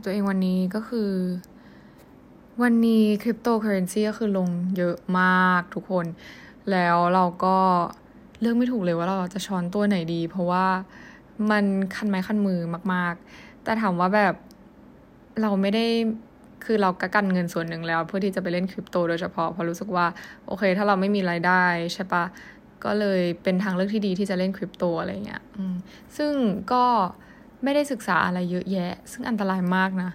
กับตัวเองวันนี้ก็คือ วันนี้คริปโตเคอเรนซีก็คือลงเยอะมากทุกคน แล้วเราก็เลือกไม่ถูกเลยว่าเราจะช้อนตัวไหนดี เพราะว่ามันคันไม้คันมือมาก ๆ แต่ถามว่าแบบเราไม่ได้คือเรากกันเงินส่วนหนึ่งแล้ว เพื่อที่จะไปเล่นคริปโตโดยเฉพาะเพราะรู้สึกว่าโอเค ถ้าเราไม่มีรายได้ใช่ปะก็เลยเป็นทางเลือกที่ดีที่จะเล่นคริปโตอะไรเงี้ยซึ่งก็ ไม่ได้ศึกษาอะไรเยอะแยะ ซึ่งอันตรายมากนะ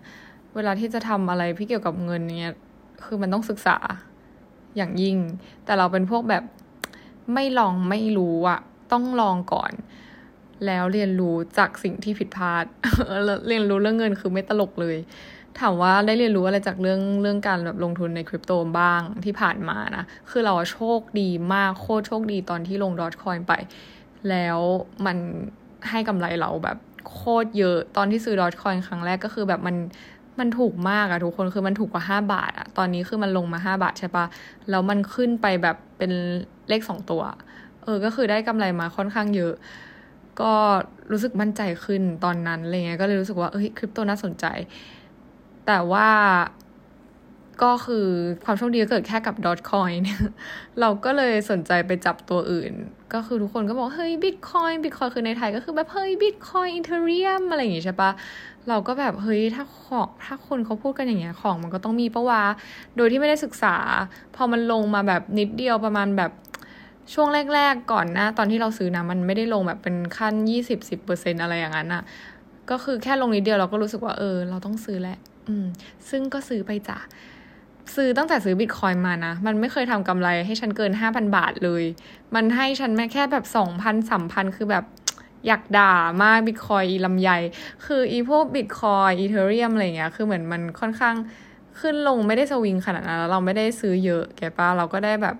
เวลาที่จะทำอะไรพี่เกี่ยวกับเงินเนี้ยคือมันต้องศึกษาอย่างยิ่ง แต่เราเป็นพวกแบบไม่ลองไม่รู้อะต้องลองก่อน แล้วเรียนรู้จากสิ่งที่ผิดพลาด เรียนรู้เรื่องเงินคือไม่ตลกเลย ถามว่าได้เรียนรู้อะไรจากเรื่องเรื่องการแบบลงทุนในคริปโตบ้างที่ผ่านมานะ คือเราโชคดีมากโคตรโชคดีตอนที่ลงดอทคอยไป แล้วมันให้กำไรเราแบบ โคตรเยอะตอนที่ซื้อดอทคอยครั้งแรกก็คือแบบมันมันถูกมากอะทุกคนคือมันถูกกว่าห้าบาทอะตอนนี้คือมันลงมาห้าบาทใช่ปะแล้วมันขึ้นไปแบบเป็นเลขสองตัว เออก็คือได้กำไรมาค่อนข้างเยอะ ก็รู้สึกมั่นใจขึ้นตอนนั้นอะไรเงี้ยก็เลยรู้สึกว่าเอ้ยคริปโตน่าสนใจ แต่ว่า ก็คือความโชคดีเกิดแค่กับดอทคอยเนี่ยเราก็เลยสนใจไปจับตัวอื่น ก็คือทุกคนก็บอกเฮ้ยบิตคอยบิตคอยคือในไทยก็คือแบบเฮ้ยบิตคอยอินเทเรียมอะไรอย่างงี้ใช่ปะเราก็แบบเฮ้ยถ้าของถ้าคนเขาพูดกันอย่างเงี้ยของมันก็ต้องมีปะวะโดยที่ไม่ได้ศึกษา พอมันลงมาแบบนิดเดียวประมาณแบบช่วงแรก ๆ ก่อนนะ ตอนที่เราซื้อนะมันไม่ได้ลงแบบเป็นขั้นยี่สิบสิบเปอร์เซ็นอะไรอย่างนั้นอะก็คือแค่ลงนิดเดียวเราก็รู้สึกว่าเออ เราต้องซื้อแหละอืม ซึ่งก็ซื้อไปจ้ะ ซื้อตั้งแต่ซื้อบิตคอยน์มานะ มันไม่เคยทำกำไรให้ฉันเกินห้าพันบาทเลย มันให้ฉันแม่แค่แบบสองพันสามพันคือแบบอยากด่ามากบิตคอยน์ลำไยคืออีพวกบิตคอยน์อีเธอเรียมอะไรเงี้ย คือเหมือนมันค่อนข้างขึ้นลงไม่ได้สวิงขนาดนั้นแล้วเราไม่ได้ซื้อเยอะแกป่ะเราก็ได้แบบ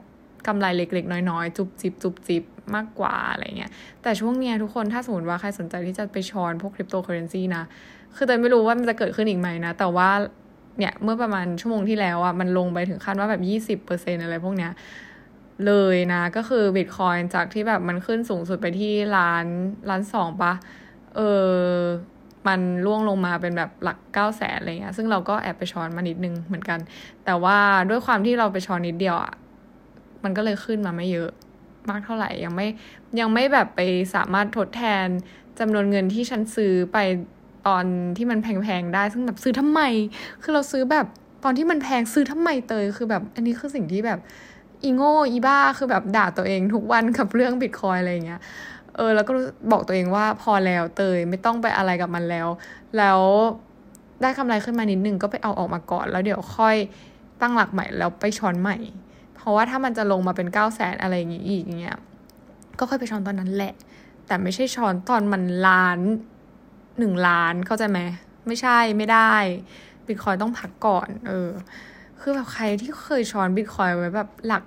กำไรเล็กๆ น้อยๆ จุบจิบจุบจิบมากกว่าอะไรเงี้ย แต่ช่วงเนี้ยทุกคนถ้าสมมติว่าใครสนใจที่จะไปช้อนพวกคริปโตเคอร์เรนซีนะ คือแต่ไม่รู้ว่ามันจะเกิดขึ้นอีกไหมนะ แต่ว่า เนี่ยเมื่อประมาณชั่วโมงที่แล้วอะ่ะมันลงไปถึงขั้นว่าแบบยี่สิบเปอร์เซ็นอะไรพวกเนี้ยเลยนะ ก็คือบิตคอยจากที่แบบมันขึ้นสูงสุดไปที่ล้านล้านสองปะเออมันล่วงลงมาเป็นแบบหลักเก้าแสนอะไรเงี้ย ซึ่งเราก็แอบไปช้อนมานิดนึงเหมือนกัน แต่ว่าด้วยความที่เราไปช้อนนิดเดียวอะ่ะ มันก็เลยขึ้นมาไม่เยอะมากเท่าไหร่ยังไม่ยังไม่แบบไปสามารถทดแทนจำนวนเงินที่ฉันซื้อไป ตอนที่มันแพงๆได้ ซึ่งแบบซื้อทำไม คือเราซื้อแบบตอนที่มันแพงซื้อทำไมเตย คือแบบ อันนี้คือสิ่งที่แบบอีโง่อีบ้า คือแบบด่าตัวเองทุกวันกับเรื่องบิตคอยอะไรเงี้ย เออ แล้วก็บอกตัวเองว่าพอแล้วเตยไม่ต้องไปอะไรกับมันแล้ว แล้วได้กำไรขึ้นมานิดนึงก็ไปเอาออกมาก่อน แล้วเดี๋ยวค่อยตั้งหลักใหม่แล้วไปช้อนใหม่ เพราะว่าถ้ามันจะลงมาเป็นเก้าแสนอะไรอย่างงี้อีกเงี้ย ก็ค่อยไปช้อนตอนนั้นแหละ แต่ไม่ใช่ช้อนตอนมันล้าน หนึ่งล้านเข้าใจไหมไม่ใช่ไม่ได้บิตคอยน์ต้องพักก่อน เออ คือแบบใครที่เคยช้อนบิตคอยน์ไว้แบบหลัก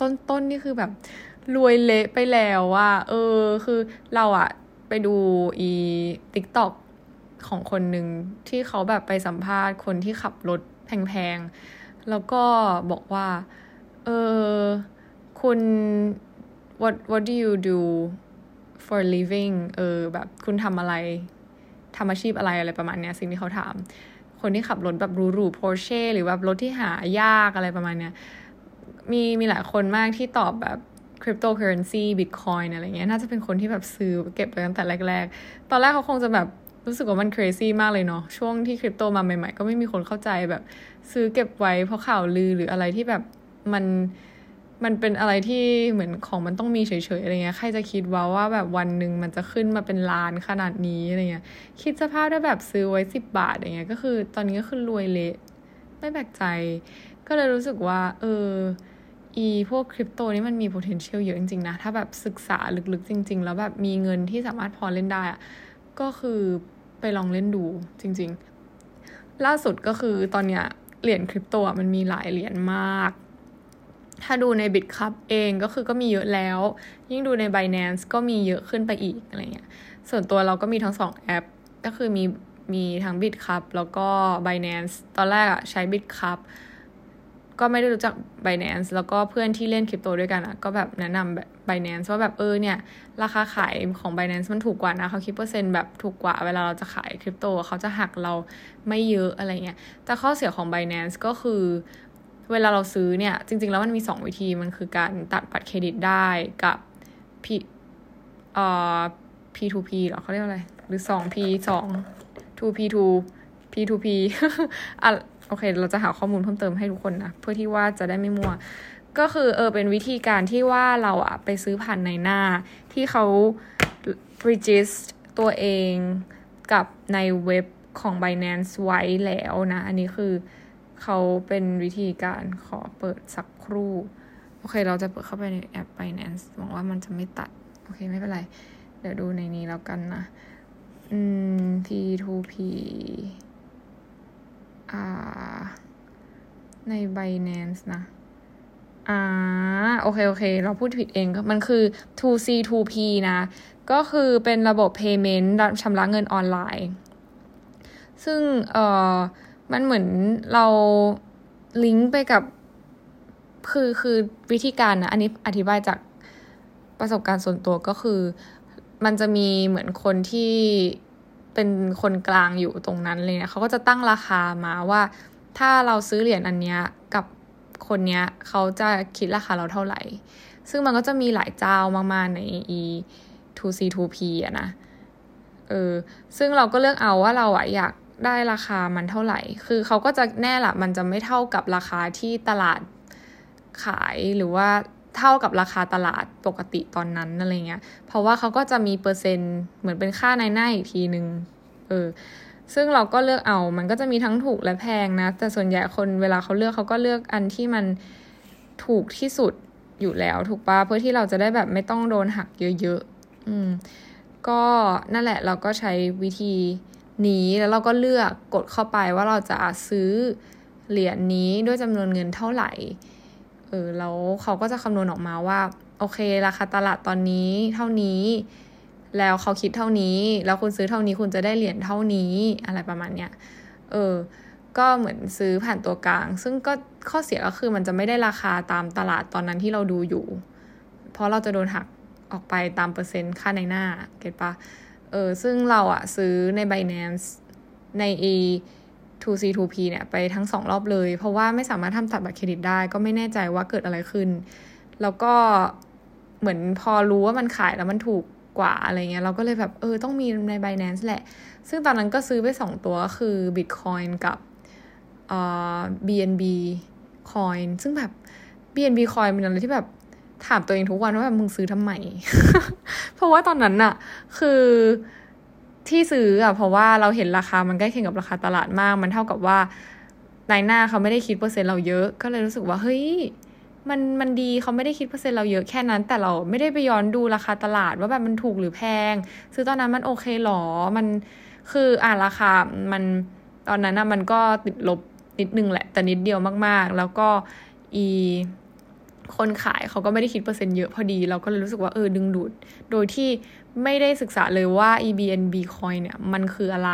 ต้นๆ นี่คือแบบรวยเละไปแล้วว่าเออ คือเราอะไปดูอีติ๊กต็อกของคนหนึ่งที่เขาแบบไปสัมภาษณ์คนที่ขับรถแพงๆ แล้วก็บอกว่า เออ คุณ what what do you do for living เออ แบบคุณทำอะไร ทำอาชีพอะไรอะไรประมาณเนี้ยสิ่งที่เขาถาม คนที่ขับรถแบบหรูๆ Porsche หรือแบบรถที่หายากอะไรประมาณเนี้ยมีมีหลายคนมากที่ตอบแบบคริปโตเคอเรนซีบิตคอยน์อะไรเงี้ยน่าจะเป็นคนที่แบบซื้อเก็บไปตั้งแต่แรก ๆ ตอนแรกเขาคงจะแบบรู้สึกว่ามัน crazy มากเลยเนาะช่วงที่คริปโตมาใหม่ ๆ ก็ไม่มีคนเข้าใจแบบ ซื้อเก็บไว้เพราะข่าวลือหรืออะไรที่แบบมัน มันเป็นอะไรที่เหมือนของมันต้องมีเฉยๆอะไรเงี้ย ใครจะคิดว่าว่าแบบวันหนึ่งมันจะขึ้นมาเป็นล้านขนาดนี้อะไรเงี้ย คิดสภาพได้แบบซื้อไว้สิบบาทอย่างเงี้ย ก็คือตอนนี้ก็คือรวยเละ ไม่แปลกใจ ก็เลยรู้สึกว่า เออ อีพวกคริปโตนี่มันมี potential เยอะจริงๆนะ ถ้าแบบศึกษาลึกๆจริง ๆ แล้วแบบมีเงินที่สามารถพอเล่นได้อะก็คือไปลองเล่นดูจริง ๆ ล่าสุดก็คือตอนเนี้ยเหรียญคริปโตมันมีหลายเหรียญมาก ถ้าดูใน BitCup เองก็คือก็มีเยอะแล้ว ยิ่งดูใน Binance ก็มีเยอะขึ้นไปอีกอะไรเงี้ยส่วนตัวเราก็มีทั้งสองแอป ก็คือมีมีทั้ง BitCup แล้วก็ Binance ตอนแรกอะใช้ BitCup ก็ไม่ได้รู้จัก Binance แล้วก็เพื่อนที่เล่นคริปโตด้วยกันอะก็แบบแนะนำแบบ Binance ว่าแบบเออเนี่ย ราคาขายของ Binance มันถูกกว่านะเขาคิดเปอร์เซ็นต์แบบถูกกว่าเวลาเราจะขายคริปโตเขาจะหักเราไม่เยอะอะไรเงี้ยแต่ข้อเสียของ Binance ก็คือ เวลาเราซื้อเนี่ย จริง ๆ แล้วมันมี 2 วิธีมันคือการตัดบัตรเครดิตได้กับ P เอ่อ P2P หรอเขาเรียกว่าอะไร หรือ 2P 2 2P2 P2P อะโอเค เราจะหาข้อมูลเพิ่มเติมให้ทุกคนนะ เพื่อที่ว่าจะได้ไม่มั่ว ก็คือเออเป็นวิธีการที่ว่าเราอะไปซื้อผ่านในหน้า ที่เขา register ตัวเองกับในเว็บของ Binance ไว้แล้วนะ อันนี้คือ เขาเป็นวิธีการขอเปิดสักครู่ โอเค เราจะเปิดเข้าไปในแอป Binance หวังว่ามันจะไม่ตัด โอเค ไม่เป็นไร เดี๋ยวดูในนี้แล้วกันนะ อืม P2P อ่า ใน Binance นะ อ่า โอเค โอเค เราพูดผิดเองก็มันคือ 2C 2P นะ ก็คือเป็นระบบ payment ชำระเงินออนไลน์ ซึ่ง เอ่อ มันเหมือนเราลิงก์ไปกับ คือคือวิธีการนะอันนี้อธิบายจากประสบการณ์ส่วนตัวก็คือ มันจะมีเหมือนคนที่เป็นคนกลางอยู่ตรงนั้นเลยเนี่ยเขาก็จะตั้งราคามาว่า ถ้าเราซื้อเหรียญอันเนี้ยกับคนเนี้ยเขาจะคิดราคาเราเท่าไหร่ ซึ่งมันก็จะมีหลายเจ้ามากๆใน e 2c 2p อะนะ เออ ซึ่งเราก็เลือกเอาว่าเราอะอยาก ได้ราคามันเท่าไหร่ คือเขาก็จะแน่ละมันจะไม่เท่ากับราคาที่ตลาดขายหรือว่าเท่ากับราคาตลาดปกติตอนนั้นอะไรเงี้ย เพราะว่าเขาก็จะมีเปอร์เซ็นต์เหมือนเป็นค่าในหน้าอีกทีหนึ่งเออ ซึ่งเราก็เลือกเอา มันก็จะมีทั้งถูกและแพงนะ แต่ส่วนใหญ่คนเวลาเขาเลือกเขาก็เลือกอันที่มันถูกที่สุดอยู่แล้ว ถูกปะเพื่อที่เราจะได้แบบไม่ต้องโดนหักเยอะๆ อืม ก็นั่นแหละเราก็ใช้วิธี นี้แล้วเราก็เลือกกดเข้าไปว่าเราจะซื้อเหรียญนี้ด้วยจำนวนเงินเท่าไหร่ เออแล้วเขาก็จะคำนวณออกมาว่า โอเค ราคาตลาดตอนนี้เท่านี้ แล้วเขาคิดเท่านี้ แล้วคุณซื้อเท่านี้คุณจะได้เหรียญเท่านี้อะไรประมาณเนี้ย เออ ก็เหมือนซื้อผ่านตัวกลาง ซึ่งก็ข้อเสียก็คือมันจะไม่ได้ราคาตามตลาดตอนนั้นที่เราดูอยู่ เพราะเราจะโดนหักออกไปตามเปอร์เซ็นต์ค่าในหน้า เก็ตปะ เออซึ่งเราอะซื้อใน Binance ใน e 2C 2P เนี่ยไปทั้งสองรอบเลย เพราะว่าไม่สามารถทำตัดบัตรเครดิตได้ ก็ไม่แน่ใจว่าเกิดอะไรขึ้น แล้วก็เหมือนพอรู้ว่ามันขายแล้วมันถูกกว่าอะไรเงี้ยเราก็เลยแบบเออต้องมีใน Binance แหละ ซึ่งตอนนั้นก็ซื้อไปสองตัวก็คือ Bitcoin กับเอ่อ BNB Coin ซึ่งแบบ BNB Coin เป็นอะไรที่แบบ ถามตัวเองทุกวันว่าแบบมึงซื้อทำไม เพราะว่าตอนนั้นอะคือที่ซื้ออะเพราะว่าเราเห็นราคามันใกล้เคียงกับราคาตลาดมาก มันเท่ากับว่านายหน้าเขาไม่ได้คิดเปอร์เซ็นต์เราเยอะ ก็เลยรู้สึกว่าเฮ้ยมันมันดีเขาไม่ได้คิดเปอร์เซ็นต์เราเยอะแค่นั้น แต่เราไม่ได้ไปย้อนดูราคาตลาดว่าแบบมันถูกหรือแพง ซื้อตอนนั้นมันโอเคหรอ มันคืออ่าราคามันตอนนั้นอะมันก็ติดลบนิดนึงแหละแต่นิดเดียวมากๆ แล้วก็อี คนขายเขาก็ไม่ได้คิดเปอร์เซ็นต์เยอะพอดี เราก็เลยรู้สึกว่าเออดึงดูด โดยที่ไม่ได้ศึกษาเลยว่า อี BNB coin เนี่ยมันคืออะไร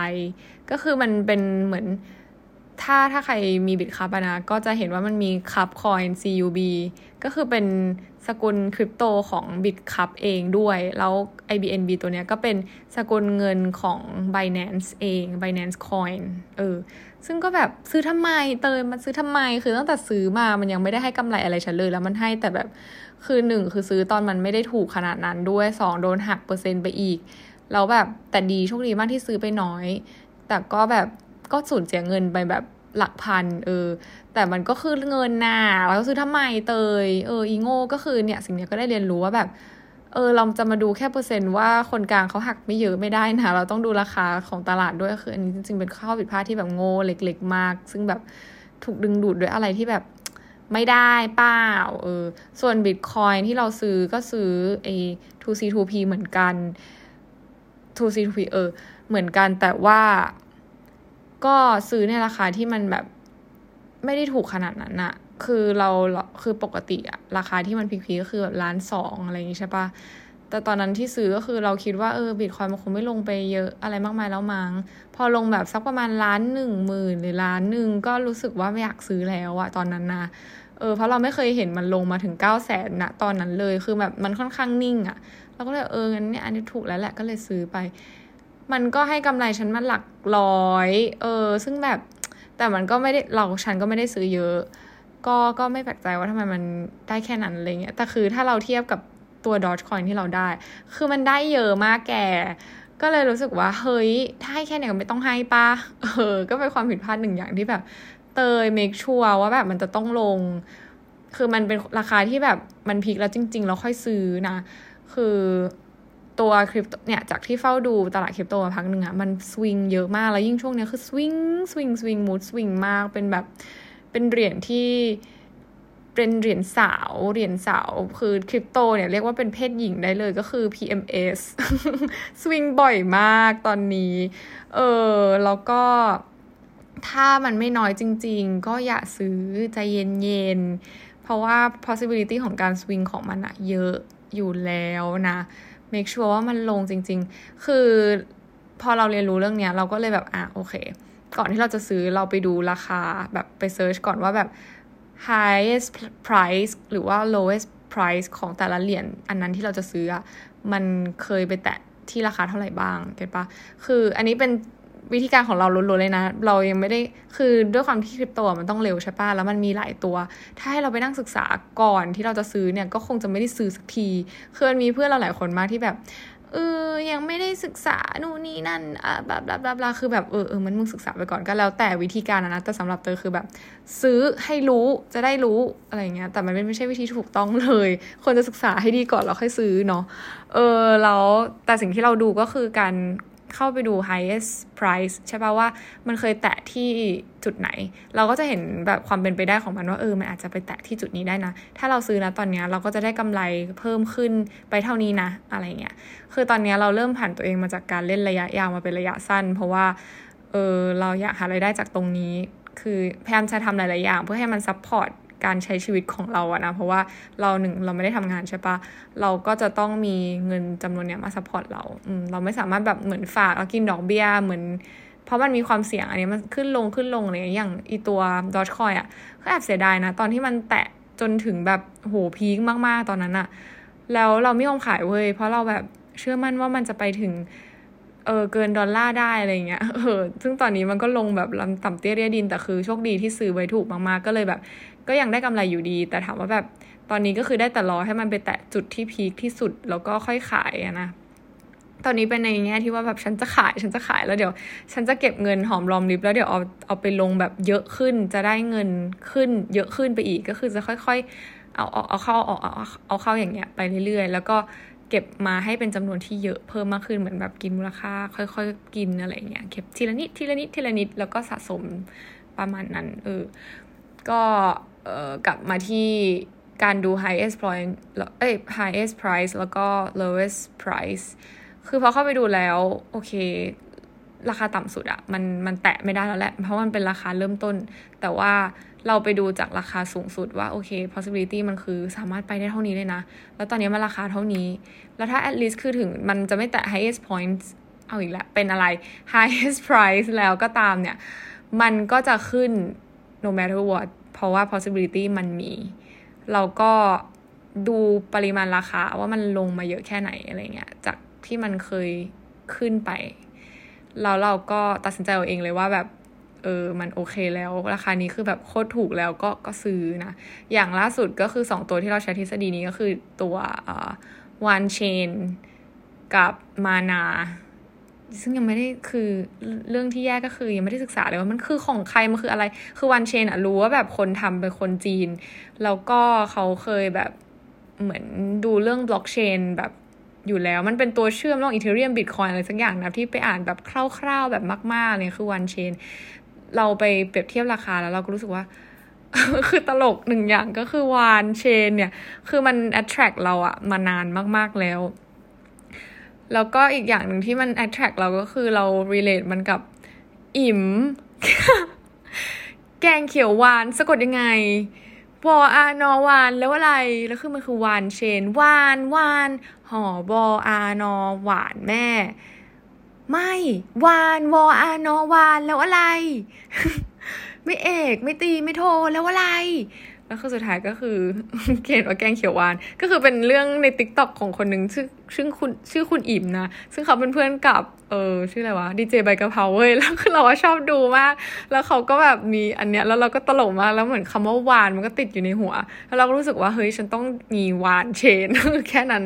ก็คือมันเป็นเหมือน ถ้าถ้าใครมี Bitkub นะก็จะเห็นว่ามันมีคัพคอยน์ CUB ก็คือเป็นสกุลคริปโตของ Bitkub เองด้วย แล้ว IBNB ตัวเนี้ยก็เป็นสกุลเงินของ Binance เอง Binance Coin เออ ซึ่งก็แบบซื้อทำไมเตยมันซื้อทำไม คือตั้งแต่ซื้อมามันยังไม่ได้ให้กำไรอะไรฉันเลย แล้วมันให้แต่แบบคือหนึ่งคือซื้อตอนมันไม่ได้ถูกขนาดนั้นด้วยสองโดนหักเปอร์เซ็นต์ไปอีก แล้วแบบแต่ดีโชคดีมากที่ซื้อไปน้อย แต่ก็แบบ ก็สูญเสียเงินไปแบบหลักพันเออ แต่มันก็คือเงินน่ะเราซื้อทำไมเตยเอออีโง่ก็คือเนี่ยสิ่งนี้ก็ได้เรียนรู้ว่าแบบ เออเราจะมาดูแค่เปอร์เซ็นต์ว่าคนกลางเขาหักไม่เยอะไม่ได้นะเราต้องดูราคาของตลาดด้วยคืออันนี้จริงๆเป็นข้อผิดพลาดที่แบบโง่เล็ก ๆ มาก ซึ่งแบบถูกดึงดูดด้วยอะไรที่แบบไม่ได้เปล่าเออส่วนบิตคอยที่เราซื้อก็ซื้อไอ้ 2C 2P เหมือนกัน 2C 2P เออเหมือนกันแต่ว่า ก็ซื้อในราคาที่มันแบบไม่ได้ถูกขนาดนั้นอะคือเราคือปกติอะราคาที่มันพีคๆก็คือแบบล้านสองอะไรอย่างงี้ใช่ปะแต่ตอนนั้นที่ซื้อก็คือเราคิดว่าเออบิตคอยมันคงไม่ลงไปเยอะอะไรมากมายแล้วมั้งพอลงแบบสักประมาณล้านหนึ่งหมื่นหรือล้านหนึ่งก็รู้สึกว่าไม่อยากซื้อแล้วอะตอนนั้นนะเออเพราะเราไม่เคยเห็นมันลงมาถึงเก้าแสนนะตอนนั้นเลยคือแบบมันค่อนข้างนิ่งอะเราก็เลยเอองั้นเนี่ยอันนี้ถูกแล้วแหละก็เลยซื้อไป มันก็ให้กำไรฉันมาหลักร้อย เออ ซึ่งแบบแต่มันก็ไม่ได้เราฉันก็ไม่ได้ซื้อเยอะ ก็ก็ไม่แปลกใจว่าทำไมมันได้แค่นั้นอะไรเงี้ยแต่คือถ้าเราเทียบกับตัวดอ g คอยที่เราได้ คือมันได้เยอะมากแก ก็เลยรู้สึกว่า เฮ้ย ถ้าให้แค่นี้ก็ไม่ต้องให้ปะเออ ก็เป็นความผิดพลาดหนึ่งอย่างที่แบบ เตยเมคชัวร์ว่าแบบมันจะต้องลง คือมันเป็นราคาที่แบบมันพีคแล้วจริง ๆ แล้วค่อยซื้อนะ คือ ตัวคริปโตเนี่ยจากที่เฝ้าดูตลาดคริปโตมาพักหนึ่งอะมันสวิงเยอะมาก แล้วยิ่งช่วงนี้คือสวิงสวิงสวิงมูดสวิงมากเป็นแบบเป็นเหรียญที่เป็นเหรียญสาวเหรียญสาวคือคริปโตเนี่ยเรียกว่าเป็นเพศหญิงได้เลยก็คือ PMS สวิงบ่อยมากตอนนี้ เออแล้วก็ถ้ามันไม่น้อยจริง ๆ ก็อย่าซื้อใจเย็นๆ เพราะว่า possibility ของการสวิงของมันอะเยอะอยู่แล้วนะ make sure ว่ามันลงจริง ๆ คือพอเราเรียนรู้เรื่องเนี้ย เราก็เลยแบบอะโอเค ก่อนที่เราจะซื้อเราไปดูราคาแบบไปเซิร์ชก่อนว่าแบบ highest price หรือว่า lowest price ของแต่ละเหรียญอันนั้นที่เราจะซื้ออะมันเคยไปแตะที่ราคาเท่าไหร่บ้างเก็ตปะคืออันนี้เป็น วิธีการของเราล้วนๆเลยนะ เรายังไม่ได้คือด้วยความที่คริปโตมันต้องเร็วใช่ป่ะแล้วมันมีหลายตัว ถ้าให้เราไปนั่งศึกษาก่อนที่เราจะซื้อเนี่ยก็คงจะไม่ได้ซื้อสักทีคือมันมีเพื่อนเราหลายคนมากที่แบบเออ ยังไม่ได้ศึกษา นู่นนี่นั่นอ่าบลาบลาบลาบคือแบบ เออเออมันมึงศึกษาไปก่อนก็แล้วแต่วิธีการนะ แต่สำหรับเตอคือแบบ ซื้อให้รู้จะได้รู้อะไรเงี้ย แต่มันไม่ใช่วิธีถูกต้องเลย ควรจะศึกษาให้ดีก่อนแล้วค่อยซื้อเนาะ เออ แล้ว แต่สิ่งที่เราดูก็คือการ เข้าไปดู highest price ใช่ป่ะว่ามันเคยแตะที่จุดไหน เราก็จะเห็นแบบความเป็นไปได้ของมันว่าเออมันอาจจะไปแตะที่จุดนี้ได้นะ ถ้าเราซื้อนะตอนนี้เราก็จะได้กำไรเพิ่มขึ้นไปเท่านี้นะ อะไรเงี้ยคือตอนนี้เราเริ่มผันตัวเองมาจากการเล่นระยะยาวมาเป็นระยะสั้น เพราะว่าเออเราอยากหารายได้จากตรงนี้ คือพยายามจะทำหลายๆอย่างเพื่อให้มัน support การใช้ชีวิตของเราอะนะ เพราะว่าเราหนึ่งเราไม่ได้ทำงานใช่ปะเราก็จะต้องมีเงินจำนวนเนี้ยมา support เราอืมเราไม่สามารถแบบเหมือนฝากเอากินดอกเบี้ยเหมือน เพราะมันมีความเสี่ยงอันนี้มันขึ้นลงขึ้นลงเลยอย่างอีตัว Dogecoin อะก็แอบเสียดายนะ ตอนที่มันแตะจนถึงแบบโห peak มากๆตอนนั้นอะแล้วเราไม่ยอมขายเว้ยเพราะเราแบบเชื่อมั่นว่ามันจะไปถึง เออเกินดอลลาร์ได้อะไรเงี้ยเออซึ่งตอนนี้มันก็ลงแบบลำต่ำเตี้ยเรี่ยดิน แต่คือโชคดีที่ซื้อไว้ถูกมากๆก็เลยแบบ ก็ยังได้กำไรอยู่ดี แต่ถามว่าแบบตอนนี้ก็คือได้แต่รอให้มันไปแตะจุดที่พีคที่สุดแล้วก็ค่อยขายนะตอนนี้เป็นในแง่ที่ว่าแบบฉันจะขายฉันจะขายแล้วเดี๋ยว ฉันจะเก็บเงินหอมรอมริบแล้วเดี๋ยวเอาเอาไปลงแบบเยอะขึ้นจะได้เงินขึ้น เยอะขึ้นไปอีกก็คือจะค่อย ๆ เอาเอาเอาเข้าเอาเอาเอาเข้าอย่างเงี้ยไปเรื่อยๆ แล้วก็ เก็บมาให้เป็นจำนวนที่เยอะเพิ่มมากขึ้นเหมือนแบบกินมูลค่า ค่อยๆ กินอะไรเงี้ยเก็บทีละนิดทีละนิดทีละนิดแล้วก็สะสมประมาณนั้นเออก็เอ่อกลับมาที่การดู highest point เอ้ย highest price แล้วก็ lowest price คือพอเข้าไปดูแล้ว โอเค ราคาต่ำสุดอะมันมันแตะไม่ได้แล้วแหละ เพราะมันเป็นราคาเริ่มต้น แต่ว่า เราไปดูจากราคาสูงสุดว่าโอเค possibility มันคือสามารถไปได้เท่านี้เลยนะ แล้วตอนนี้มันราคาเท่านี้ แล้วถ้า at least คือถึงมันจะไม่แตะ highest point เอาอีกแล้วเป็นอะไร highest price แล้วก็ตามเนี่ย มันก็จะขึ้น no matter what เพราะว่า possibility มันมี เราก็ดูปริมาณราคาว่ามันลงมาเยอะแค่ไหนอะไรเงี้ย จากที่มันเคยขึ้นไป แล้วเราก็ตัดสินใจเอาเองเลยว่าแบบ เออมันโอเคแล้ว ราคานี้คือแบบโคตรถูกแล้วก็ก็ซื้อนะ อย่างล่าสุดก็คือ 2 ตัวที่เราใช้ทฤษฎีนี้ก็คือตัววันเชนกับมานาซึ่งยังไม่ได้คือเรื่องที่แย่ก็คือยังไม่ได้ศึกษาเลยว่ามันคือของใครมันคืออะไร คือวันเชนอะรู้ว่าแบบคนทำเป็นคนจีน แล้วก็เขาเคยแบบเหมือนดูเรื่องบล็อกเชนแบบอยู่แล้วมันเป็นตัวเชื่อมระหว่างอีเทเรียมบิตคอยอะไรสักอย่างนะที่ไปอ่านแบบคร่าวๆแบบมากๆเลยคือวันเชน เราไปเปรียบเทียบราคาแล้วเราก็รู้สึกว่า คือตลกหนึ่งอย่างก็คือวานเชนเนี่ย คือมัน attract เราอะมานานมาก ๆแล้ว แล้วก็อีกอย่างหนึ่งที่มัน attract เราก็คือเรา relate มันกับอิ่ม แกงเขียวหวานสะกดยังไงวออานอวานแล้วอะไร แล้วคือมันคือวานเชน วานวานหอบออานอหวานแม่ ไม่ วานวออานอวานแล้วอะไร ไม่เอก ไม่ตีไม่โทรแล้วอะไร แล้วคือสุดท้ายก็คือเขียนว่าแกงเขียวหวาน ก็คือเป็นเรื่องในติ๊กต็อกของคนหนึ่งชื่อชื่อคุณชื่อคุณอิ่มนะ ซึ่งเขาเป็นเพื่อนกับเออชื่ออะไรวะดีเจใบกะเพราเว้ยแล้วคือเราชอบดูมาก แล้วเขาก็แบบมีอันเนี้ยแล้วเราก็ตลกมากแล้วเหมือนคำว่าหวานมันก็ติดอยู่ในหัว แล้วเราก็รู้สึกว่าเฮ้ยฉันต้องมีหวานเชนแค่นั้น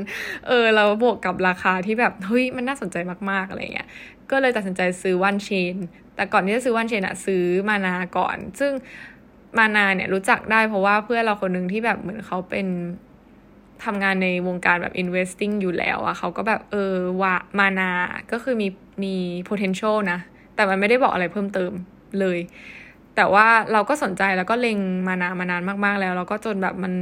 เออเราบวกกับราคาที่แบบเฮ้ยมันน่าสนใจมากๆอะไรเงี้ยก็เลยตัดสินใจซื้อวันเชน แต่ก่อนที่จะซื้อวันเชนอะซื้อมานาก่อน ซึ่ง มานาเนี่ยรู้จักได้เพราะว่าเพื่อนเราคนหนึ่งที่แบบเหมือนเขาเป็นทำงานในวงการแบบ investing อยู่แล้วอะเขาก็แบบเออว่ามานาก็คือมีมี potential นะ แต่มันไม่ได้บอกอะไรเพิ่มเติมเลย แต่ว่าเราก็สนใจแล้วก็เล็งมานามานานมาก ๆ แล้วแล้วก็จนแบบมัน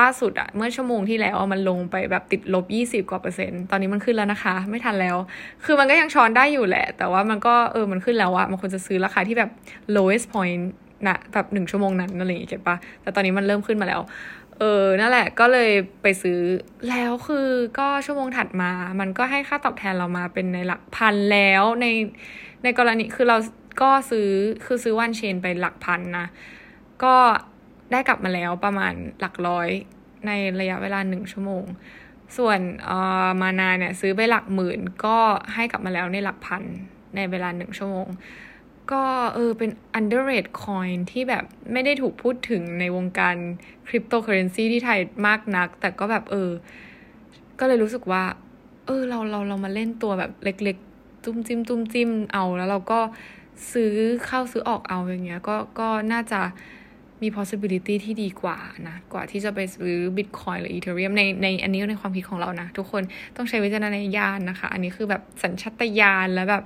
ล่าสุดอะเมื่อชั่วโมงที่แล้วมันลงไปแบบติดลบยี่สิบกว่าเปอร์เซ็นต์ตอนนี้มันขึ้นแล้วนะคะ ไม่ทันแล้ว คือมันก็ยังช้อนได้อยู่แหละ แต่ว่ามันก็เออมันขึ้นแล้วอะมันควรจะซื้อราคาที่แบบ lowest point นะแบบหนึ่งชั่วโมงนั้นอะไรอย่างเงี้ยเก็ตปะแต่ตอนนี้มันเริ่มขึ้นมาแล้ว เออ นั่นแหละก็เลยไปซื้อแล้วคือก็ชั่วโมงถัดมา มันก็ให้ค่าตอบแทนเรามาเป็นในหลักพันแล้วในในกรณีคือเราก็ซื้อคือซื้อวันเชนไปหลักพันนะก็ได้กลับมาแล้วประมาณหลักร้อยในระยะเวลาหนึ่งชั่วโมง ส่วนเอ่อมานาเนี่ยซื้อไปหลักหมื่นก็ให้กลับมาแล้วในหลักพันในเวลาหนึ่งชั่วโมง ก็เออเป็น underrated coin ที่แบบไม่ได้ถูกพูดถึงในวงการคริปโตเคอเรนซีที่ไทยมากนัก แต่ก็แบบเออ ก็เลยรู้สึกว่า เออ เราเราเรามาเล่นตัวแบบเล็กๆตุ้มจิ้มตุ้มจิ้มเอาแล้วเราก็ซื้อเข้าซื้อออกเอาอย่างเงี้ย ก็ก็น่าจะมี possibility ที่ดีกว่านะ กว่าที่จะไปซื้อ Bitcoin หรือ Ethereum ในในอันนี้ในความคิดของเรานะ ทุกคนต้องใช้วิจารณญาณนะคะ อันนี้คือแบบสัญชาตญาณแล้วแบบ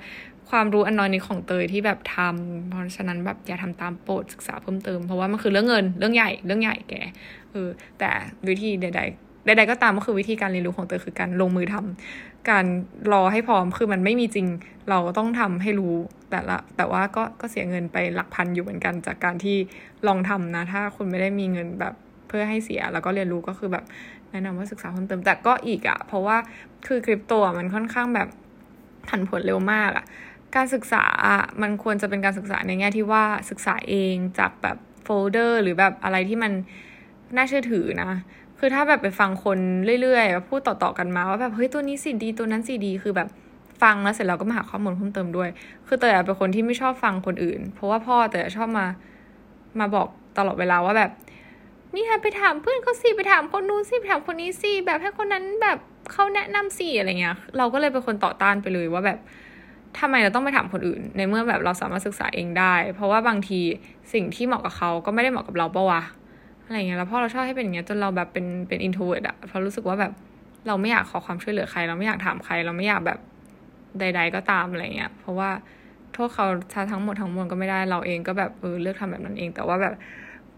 ความรู้อันน้อยนี้ของเตยที่แบบทำเพราะฉะนั้นแบบอย่าทำตามโปรดศึกษาเพิ่มเติมเพราะว่ามันคือเรื่องเงินเรื่องใหญ่เรื่องใหญ่แกเออแต่วิธีใด ๆใดๆก็ตามก็คือวิธีการเรียนรู้ของเตยคือการลงมือทำการรอให้พร้อมคือมันไม่มีจริง เราต้องทำให้รู้แต่ละ แต่ว่าก็ก็เสียเงินไปหลักพันอยู่เหมือนกัน จากการที่ลองทำนะ ถ้าคุณไม่ได้มีเงินแบบเพื่อให้เสียแล้วก็เรียนรู้ก็คือแบบแนะนำว่าศึกษาเพิ่มเติมแต่ก็อีกอะเพราะว่าคือคริปโตมันค่อนข้างแบบผันผวนเร็วมากอะ การศึกษามันควรจะเป็นการศึกษาในแง่ที่ว่าศึกษาเองจากแบบโฟลเดอร์ หรือแบบอะไรที่มันน่าเชื่อถือนะ คือถ้าแบบไปฟังคนเรื่อยๆแบบพูดต่อๆกันมาว่าแบบเฮ้ยตัวนี้สิดีตัวนั้นสิดีคือแบบฟังแล้วเสร็จแล้วก็มาหาข้อมูลเพิ่มเติมด้วย คือแต่เป็นคนที่ไม่ชอบฟังคนอื่น เพราะว่าพ่อแต่ชอบมามาบอกตลอดเวลาว่าแบบ นี่ค่ะไปถามเพื่อนเขาสิไปถามคนนู้นสิไปถามคนนี้สิแบบให้คนนั้นแบบเขาแนะนำสิอะไรเงี้ย เราก็เลยเป็นคนต่อต้านไปเลยว่าแบบ ทำไมเราต้องไปถามคนอื่น ในเมื่อแบบเราสามารถศึกษาเองได้ เพราะว่าบางทีสิ่งที่เหมาะกับเขาก็ไม่ได้เหมาะกับเราปะวะอะไรเงี้ยแล้วพอเราชอบให้เป็นอย่างเงี้ยจนเราแบบเป็นเป็น introvert อะเพราะรู้สึกว่าแบบเราไม่อยากขอความช่วยเหลือใคร เราไม่อยากถามใคร เราไม่อยากแบบใด ๆ ก็ตามอะไรเงี้ยเพราะว่าโทษเขาทั้งหมดทั้งมวลก็ไม่ได้เราเองก็แบบเออเลือกทำแบบนั้นเอง แต่ว่าแบบ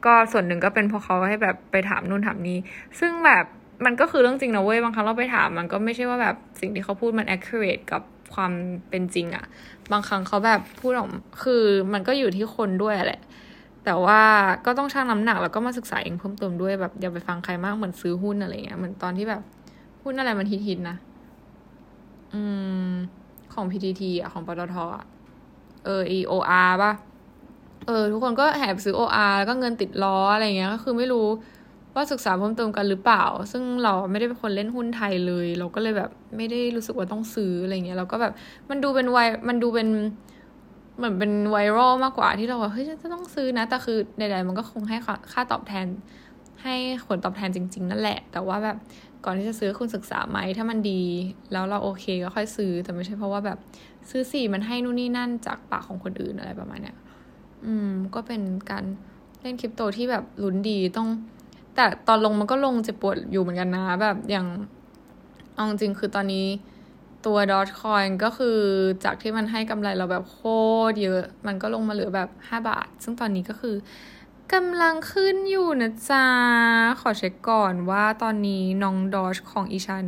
ก็ส่วนหนึ่งก็เป็นเพราะเขาให้แบบไปถามนู่นถามนี้ซึ่งแบบมันก็คือเรื่องจริงนะเว้ยบางครั้งเราไปถามมันก็ไม่ใช่ว่าแบบสิ่งที่เขาพูดมัน accurate กับ ความเป็นจริงอะบางครั้งเขาแบบพูดออกคือมันก็อยู่ที่คนด้วยแหละ แต่ว่าก็ต้องชั่งน้ำหนักแล้วก็มาศึกษาเองเพิ่มเติมด้วยแบบอย่าไปฟังใครมากเหมือนซื้อหุ้นอะไรเงี้ยเหมือนตอนที่แบบหุ้นอะไรมันฮิตๆนะ อืม ของ PTT อะของปตทอะเออ EOR ป่ะเออ ทุกคนก็แหบซื้อ OR แล้วก็เงินติดล้ออะไรเงี้ยก็คือไม่รู้ ว่าศึกษาเพิ่มเติมกันหรือเปล่า ซึ่งเราไม่ได้เป็นคนเล่นหุ้นไทยเลย เราก็เลยแบบไม่ได้รู้สึกว่าต้องซื้ออะไรเงี้ยเราก็แบบมันดูเป็นไวมันดูเป็นเหมือนเป็นไวรัลมากกว่าที่เราว่าเฮ้ยจะต้องซื้อนะ แต่คือใดๆมันก็คงให้ค่าตอบแทน ให้ผลตอบแทนจริง ๆ นั่นแหละ แต่ว่าแบบก่อนที่จะซื้อคุณศึกษาไหมถ้ามันดี แล้วเราโอเคก็ค่อยซื้อ แต่ไม่ใช่เพราะว่าแบบซื้อสี่มันให้นู่นนี่นั่นจากปากของคนอื่นอะไรประมาณเนี้ย อืม ก็เป็นการเล่นคริปโตที่แบบลุ้นดีต้อง แต่ตอนลงมันก็ลงเจ็บปวดอยู่เหมือนกันนะ แบบอย่างเอาจริงคือตอนนี้ตัวดอทคอยก็คือจากที่มันให้กำไรเราแบบโคตรเยอะ มันก็ลงมาเหลือแบบห้าบาท ซึ่งตอนนี้ก็คือกำลังขึ้นอยู่นะจ๊ะ ขอเช็คก่อนว่าตอนนี้น้องดอชของอีชัน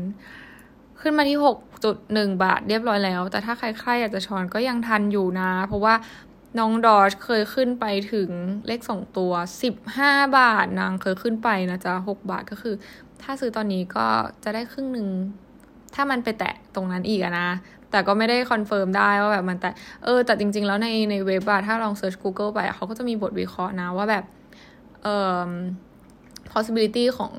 ขึ้นมาที่หกจุดหนึ่งบาทเรียบร้อยแล้ว แต่ถ้าใครใครอยากจะช้อนก็ยังทันอยู่นะ เพราะว่า น้องดอชเคยขึ้นไปถึงเลขสองตัวสิบห้าบาทนางเคยขึ้นไปนะจ๊ะหกบาทก็คือ ถ้าซื้อตอนนี้ก็จะได้ครึ่งหนึ่ง ถ้ามันไปแตะตรงนั้นอีกนะ แต่ก็ไม่ได้ confirm ได้ว่าแบบมันแต่เออ แต่จริง ๆ แล้วในในเว็บอะถ้าลอง search Google ไปเขาก็จะมีบทวิเคราะห์นะว่าแบบเอ่อ possibility ของ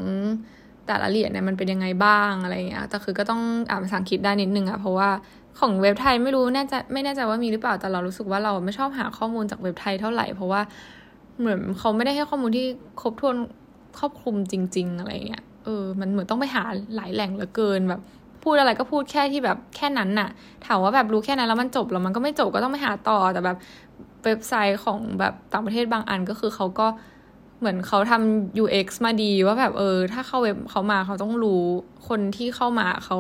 แต่ละเหรียญเนี่ยมันเป็นยังไงบ้างอะไรเงี้ยแต่คือก็ต้องอ่านภาษาอังกฤษได้นิดนึงอะเพราะว่า ของเว็บไทยไม่รู้แน่ใจไม่แน่ใจว่ามีหรือเปล่าแต่เรารู้สึกว่าเราไม่ชอบหาข้อมูลจากเว็บไทยเท่าไหร่ เพราะว่าเหมือนเขาไม่ได้ให้ข้อมูลที่ครบถ้วนครอบคลุมจริง ๆ อะไรเงี้ยเออ มันเหมือนต้องไปหาหลายแหล่งเหลือเกินแบบ พูดอะไรก็พูดแค่ที่แบบแค่นั้นน่ะ ถามว่าแบบรู้แค่นั้นแล้วมันจบแล้วมันก็ไม่จบก็ต้องไปหาต่อแต่แบบเว็บไซต์ของแบบต่างประเทศบางอันก็คือเขาก็เหมือนเขาทำ UX มาดีว่าแบบเออ ถ้าเข้าเว็บเขามาเขาต้องรู้คนที่เข้ามาเขา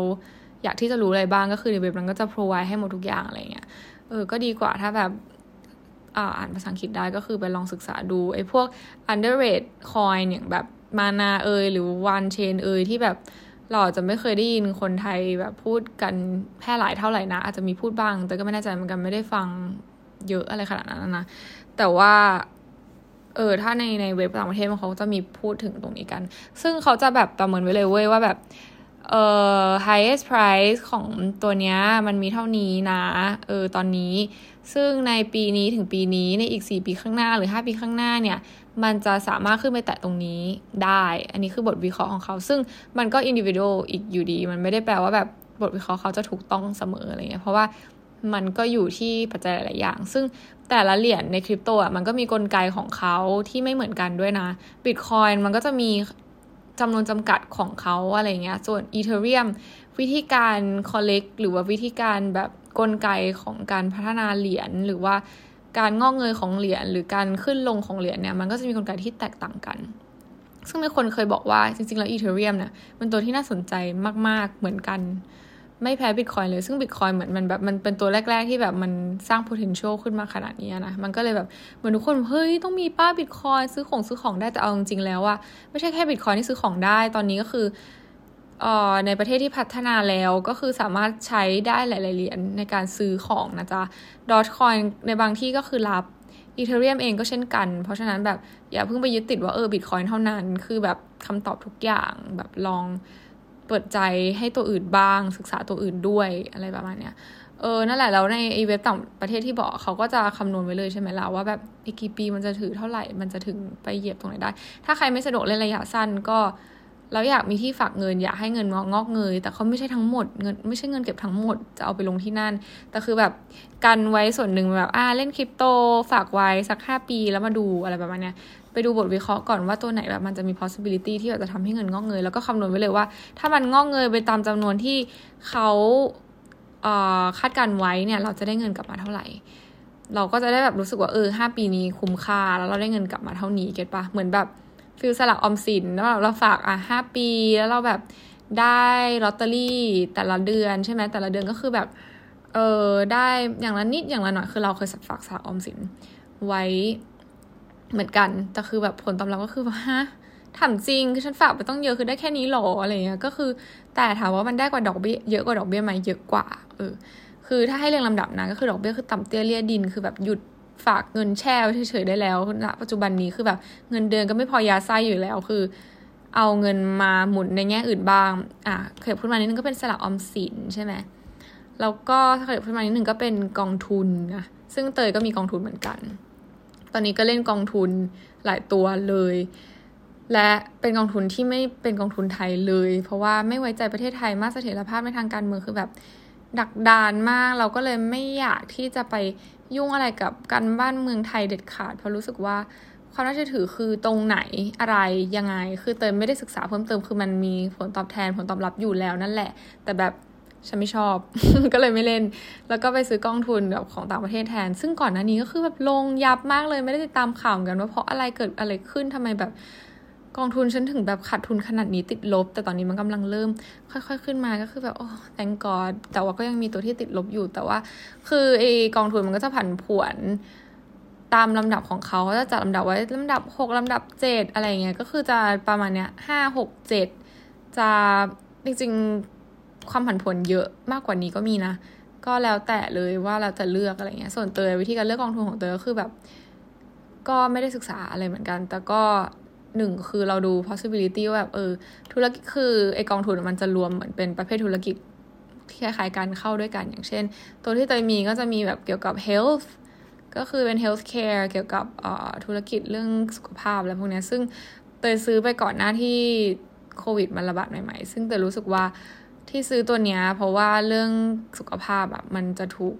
อยากที่จะรู้อะไรบ้างก็คือในเว็บนั้นก็จะ provide ให้หมดทุกอย่างอะไรเงี้ยเออก็ดีกว่าถ้าแบบอ่านภาษาอังกฤษได้ก็คือไปลองศึกษาดูไอ้พวก underrate coin อย่างแบบมานาเอยหรือ one chain เอยที่แบบเราจะไม่เคยได้ยินคนไทยแบบพูดกันแพร่หลายเท่าไหร่นะ อาจจะมีพูดบ้าง แต่ก็ไม่แน่ใจเหมือนกันไม่ได้ฟังเยอะอะไรขนาดนั้นนะ แต่ว่าเออถ้าในในเว็บต่างประเทศเขาจะมีพูดถึงตรงนี้กัน ซึ่งเขาจะแบบประเมินไว้เลยเว้ยว่าแบบ เอ่อ highest price ของตัวเนี้ยมันมีเท่านี้นะเออตอนนี้ ซึ่งในปีนี้ถึงปีนี้ในอีก 4 ปีข้างหน้าหรือ 5 ปีข้างหน้าเนี่ย มันจะสามารถขึ้นไปแตะตรงนี้ได้ อันนี้คือบทวิเคราะห์ของเขา ซึ่งมันก็ individual อีกอยู่ดี มันไม่ได้แปลว่าแบบบทวิเคราะห์เขาจะถูกต้องเสมออะไรเงี้ยเพราะว่ามันก็อยู่ที่ปัจจัยหลาย ๆ อย่าง ซึ่งแต่ละเหรียญในคริปโตอะมันก็มีกลไกของเขาที่ไม่เหมือนกันด้วยนะ Bitcoin มันก็จะมี จำนวนจำกัดของเขาอะไรเงี้ย ส่วนอีเทเรียมวิธีการ collect หรือว่าวิธีการแบบกลไกของการพัฒนาเหรียญหรือว่าการงอกเงยของเหรียญหรือการขึ้นลงของเหรียญเนี่ยมันก็จะมีกลไกที่แตกต่างกัน ซึ่งมีคนเคยบอกว่าจริงๆแล้วอีเทเรียมเนี่ยเป็นตัวที่น่าสนใจมากๆเหมือนกัน ไม่แพ้บิตคอยเลย ซึ่งบิตคอยเหมือนมันแบบมันเป็นตัวแรก ๆ ที่แบบมันสร้าง potential ขึ้นมาขนาดนี้นะ มันก็เลยแบบเหมือนทุกคนเฮ้ยต้องมีป้าบิตคอยซื้อของซื้อของได้แต่เอาจริงๆแล้วอะไม่ใช่แค่บิตคอยที่ซื้อของได้ตอนนี้ก็คืออ่อในประเทศที่พัฒนาแล้วก็คือสามารถใช้ได้หลาย ๆ เหรียญในการซื้อของนะจ๊ะดอทคอยในบางที่ก็คือรับอีเทเรียมเองก็เช่นกัน เพราะฉะนั้นแบบอย่าเพิ่งไปยึดติดว่าเออบิตคอยเท่านั้น คือแบบคำตอบทุกอย่างแบบลอง เปิดใจให้ตัวอื่นบ้าง ศึกษาตัวอื่นด้วยอะไรประมาณเนี้ยเออ นั่นแหละ แล้วในอีเว็บต่างประเทศที่บอกเขาก็จะคำนวณไว้เลยใช่ไหมล่ะว่าแบบอีกกี่ปีมันจะถือเท่าไหร่ มันจะถึงไปเหยียบตรงไหนได้ ถ้าใครไม่สะดวกเล่นระยะสั้นก็แล้วอยากมีที่ฝากเงิน อยากให้เงินงอกงอกเงย แต่เขาไม่ใช่ทั้งหมด เงินไม่ใช่เงินเก็บทั้งหมด จะเอาไปลงที่นั่น แต่คือแบบกันไว้ส่วนหนึ่งแบบ อ่า เล่นคริปโต ฝากไว้สักห้าปีแล้วมาดูอะไรประมาณเนี้ย ไปดูบทวิเคราะห์ก่อนว่าตัวไหนแบบมันจะมี possibility ที่แบบจะทำให้เงินงอกเงยแล้วก็คำนวณไว้เลยว่า ถ้ามันงอกเงยไปตามจำนวนที่เขาคาดการไว้เนี่ย เราจะได้เงินกลับมาเท่าไหร่ เราก็จะได้แบบรู้สึกว่าเออห้าปีนี้คุ้มค่าแล้วเราได้เงินกลับมาเท่านี้เก็ตปะเหมือนแบบฟิลสลักออมสินแล้วเราฝากอะห้าปีแล้วเราแบบได้ลอตเตอรี่แต่ละเดือนใช่ไหมแต่ละเดือนก็คือแบบเออได้อย่างละนิดอย่างละหน่อยคือเราเคยฝากสลักออมสินไว้ เหมือนกัน แต่คือแบบผลตอบรับก็คือว่าฮะถามจริงคือฉันฝากไปต้องเยอะคือได้แค่นี้หรออะไรเงี้ยก็คือ แต่ถามว่ามันได้กว่าดอกเบี้ยเยอะกว่าดอกเบี้ยไหมเยอะกว่าเออคือถ้าให้เรียงลำดับนะก็คือดอกเบี้ยคือต่ำเตี้ยเลี่ยดินคือแบบหยุดฝากเงินแช่เฉยๆได้แล้วณปัจจุบันนี้คือแบบเงินเดือนก็ไม่พอยาไส้อยู่แล้วคือ เอาเงินมาหมุนในแง่อื่นบ้างอะเคยพูดมานิดนึงก็เป็นสลักออมสินใช่ไหมแล้วก็เคยพูดมานิดนึงก็เป็นกองทุนนะซึ่งเตยก็มีกองทุนเหมือนกัน ตอนนี้ก็เล่นกองทุนหลายตัวเลย และเป็นกองทุนที่ไม่เป็นกองทุนไทยเลย เพราะว่าไม่ไว้ใจประเทศไทยมากเสถียรภาพในทางการเมืองคือแบบดักดานมากเราก็เลยไม่อยากที่จะไปยุ่งอะไรกับการบ้านเมืองไทยเด็ดขาด เพราะรู้สึกว่าความน่าเชื่อถือคือตรงไหนอะไรยังไง คือเติมไม่ได้ศึกษาเพิ่มเติมคือมันมีผลตอบแทนผลตอบรับอยู่แล้วนั่นแหละ แต่แบบ ฉันไม่ชอบ ก็เลยไม่เล่น แล้วก็ไปซื้อกองทุนแบบของต่างประเทศแทน ซึ่งก่อนหน้านี้ก็คือแบบลงยับมากเลยไม่ได้ติดตามข่าวกันว่าเพราะอะไรเกิดอะไรขึ้นทำไมแบบกองทุนฉันถึงแบบขาดทุนขนาดนี้ติดลบ แต่ตอนนี้มันกำลังเริ่ม ค่อย ๆ ขึ้นมาก็คือแบบโอ้แตงกอดแต่ว่าก็ยังมีตัวที่ติดลบอยู่ แต่ว่า คือไอ้กองทุนมันก็จะผันผวนตามลำดับของเขาเขาจะจัดลำดับไว้ลำดับหกลำดับเจ็ดอะไรเงี้ยก็คือจะประมาณเนี้ยห้าหกเจ็ดจะจริง ความผันผวนเยอะมากกว่านี้ก็มีนะ ก็แล้วแต่เลยว่าเราจะเลือกอะไรเงี้ย ส่วนเตยวิธีการเลือกกองทุนของเตยก็คือแบบ ก็ไม่ได้ศึกษาอะไรเหมือนกัน แต่ก็หนึ่งคือเราดู possibility ว่าแบบเออ ธุรกิจคือไอกองทุนมันจะรวมเหมือนเป็นประเภทธุรกิจที่คล้ายๆกันเข้าด้วยกันอย่างเช่น ตัวที่เตยมีก็จะมีแบบเกี่ยวกับ health ก็คือเป็น healthcare เกี่ยวกับธุรกิจเรื่องสุขภาพอะไรพวกนี้ซึ่งเตยซื้อไปก่อนหน้าที่โควิดมันระบาดใหม่ๆ ซึ่งเตยรู้สึกว่า ที่ซื้อตัวเนี้ยเพราะว่าเรื่องสุขภาพอะมันจะถูก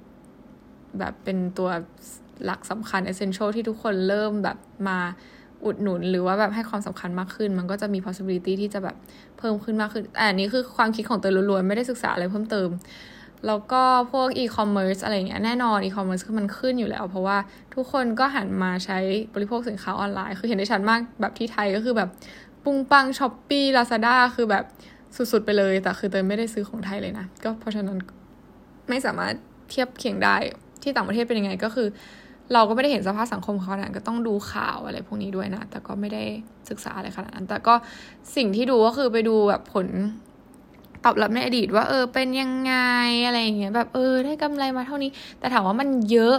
แบบเป็นตัวหลักสำคัญ essential ที่ทุกคนเริ่มแบบมาอุดหนุนหรือว่าแบบให้ความสำคัญมากขึ้น มันก็จะมี possibility ที่จะแบบเพิ่มขึ้นมากขึ้นแต่อันนี้คือความคิดของเตยล้วนๆ ไม่ได้ศึกษาอะไรเพิ่มเติม แล้วก็พวก e-commerce อะไรเงี้ยแน่นอน e-commerce คือมันขึ้นอยู่แล้ว เพราะว่าทุกคนก็หันมาใช้บริโภคสินค้าออนไลน์ คือเห็นได้ชัดมากแบบที่ไทยก็คือแบบปุงปังช้อปปี้ลาซาด้าคือแบบ สุดๆไปเลย แต่คือเตยไม่ได้ซื้อของไทยเลยนะ ก็เพราะฉะนั้นไม่สามารถเทียบเคียงได้ที่ต่างประเทศเป็นยังไงก็คือ เราก็ไม่ได้เห็นสภาพสังคมเขานาดนั้นก็ต้องดูข่าวอะไรพวกนี้ด้วยนะ แต่ก็ไม่ได้ศึกษาอะไรขนาดนั้น แต่ก็สิ่งที่ดูก็คือไปดูแบบผลตอบรับในอดีตว่า เออเป็นยังไงอะไรอย่างเงี้ยแบบเออได้กำไรมาเท่านี้ แต่ถามว่ามันเยอะ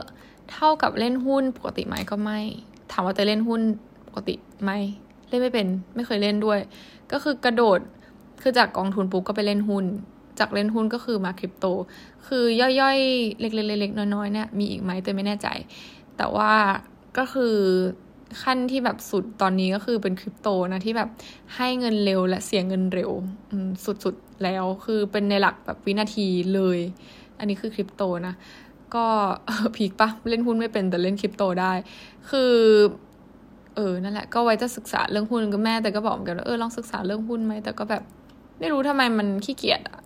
เท่ากับเล่นหุ้นปกติไหมก็ไม่ ถามว่าจะเล่นหุ้นปกติไหมเล่นไม่เป็นไม่เคยเล่นด้วย ก็คือกระโดด คือจากกองทุนปุ๊บก็ไปเล่นหุ้น จากเล่นหุ้นก็คือมาคริปโต คือย่อยๆ เล็กๆๆน้อยๆเนี่ยมีอีกไหมแต่ไม่แน่ใจ แต่ว่าก็คือขั้นที่แบบสุดตอนนี้ก็คือเป็นคริปโตนะที่แบบให้เงินเร็วและเสียเงินเร็วสุดๆแล้วคือเป็นในหลักแบบวินาทีเลย อันนี้คือคริปโตนะ ก็พีกปะเล่นหุ้นไม่เป็นแต่เล่นคริปโตได้ คือเออนั่นแหละก็ไว้จะศึกษาเรื่องหุ้นกับแม่แต่ก็บอกเหมือนกันว่าเออลองศึกษาเรื่องหุ้นไหมแต่ก็แบบ ไม่รู้ทำไมมันขี้เกียจอะ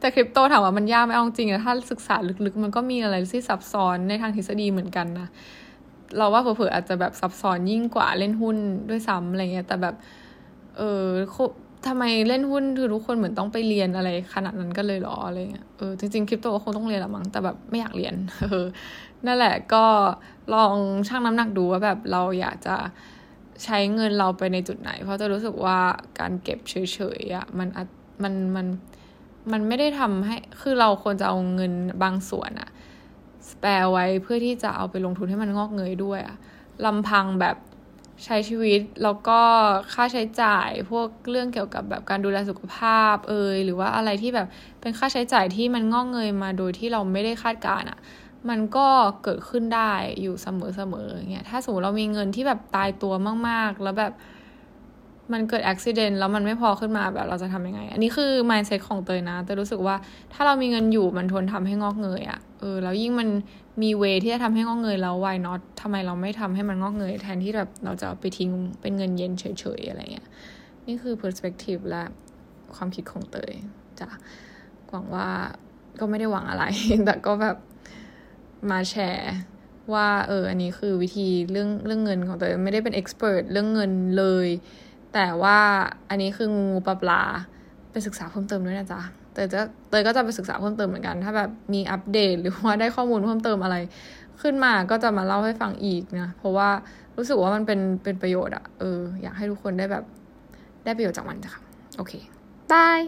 แต่คริปโตถามว่ามันยากไหมเอาจริงอะถ้าศึกษาลึกๆ มันก็มีอะไรที่ซับซ้อนในทางทฤษฎีเหมือนกันนะเราว่าเผื่อๆอาจจะแบบซับซ้อนยิ่งกว่าเล่นหุ้นด้วยซ้ำอะไรเงี้ยแต่แบบ เออทำไมเล่นหุ้นคือทุกคนเหมือนต้องไปเรียนอะไรขนาดนั้นก็เลยหรออะไรเงี้ยเออจริงๆคริปโตก็คงต้องเรียนละมั้งแต่แบบไม่อยากเรียนเออนั่นแหละก็ลองชั่งน้ำหนักดูว่าแบบเราอยากจะ ใช้เงินเราไปในจุดไหน เพราะจะรู้สึกว่าการเก็บเฉยๆอะ่ะมันมันมันมันไม่ได้ทำให้คือเราควรจะเอาเงินบางส่วนอะแปลไว้เพื่อที่จะเอาไปลงทุนให้มันงอกเงยด้วยอะลำพังแบบใช้ชีวิตแล้วก็ค่าใช้จ่ายพวกเรื่องเกี่ยวกับแบบการดูแลสุขภาพเอยหรือว่าอะไรที่แบบเป็นค่าใช้จ่ายที่มันงอกเงยมาโดยที่เราไม่ได้คาดการอะ มันก็เกิดขึ้นได้อยู่เสมอๆอย่างเงี้ยถ้าสมมติเรามีเงินที่แบบตายตัวมาก ๆ แล้วแบบมันเกิดอุบิเหตุแล้วมันไม่พอขึ้นมาแบบเราจะทำยังไง อันนี้คือ mindset ของเตยนะ แต่รู้สึกว่าถ้าเรามีเงินอยู่มันทนทำให้งอกเงยอะ่ะเออแล้วยิ่งมันมีเวที่จะทำให้งอกเงยแล้ว why not ทำไมเราไม่ทำให้มันงอกเงย แทนที่แบบเราจะเอาไปทิ้งเป็นเงินเย็นเฉยๆอะไรเงี้ยนี่คือ perspective และความคิดของเตยจ้ะหวังว่าก็ไม่ได้หวังอะไร แต่ก็แบบ มาแชร์ว่าเอออันนี้คือวิธีเรื่องเรื่องเงินของเตยไม่ได้เป็นเอ็กซ์เพรสเรื่องเงินเลย แต่ว่าอันนี้คืองูปลาปลาไปศึกษาเพิ่มเติมด้วยนะจ๊ะเตยจะเตยก็จะไปศึกษาเพิ่มเติมเหมือนกัน ถ้าแบบมีอัปเดตหรือว่าได้ข้อมูลเพิ่มเติมอะไร ขึ้นมาก็จะมาเล่าให้ฟังอีกนะ เพราะว่ารู้สึกว่ามันเป็นเป็นประโยชน์อะเอออยากให้ทุกคนได้แบบได้ประโยชน์จากมันจ้ะโอเคบาย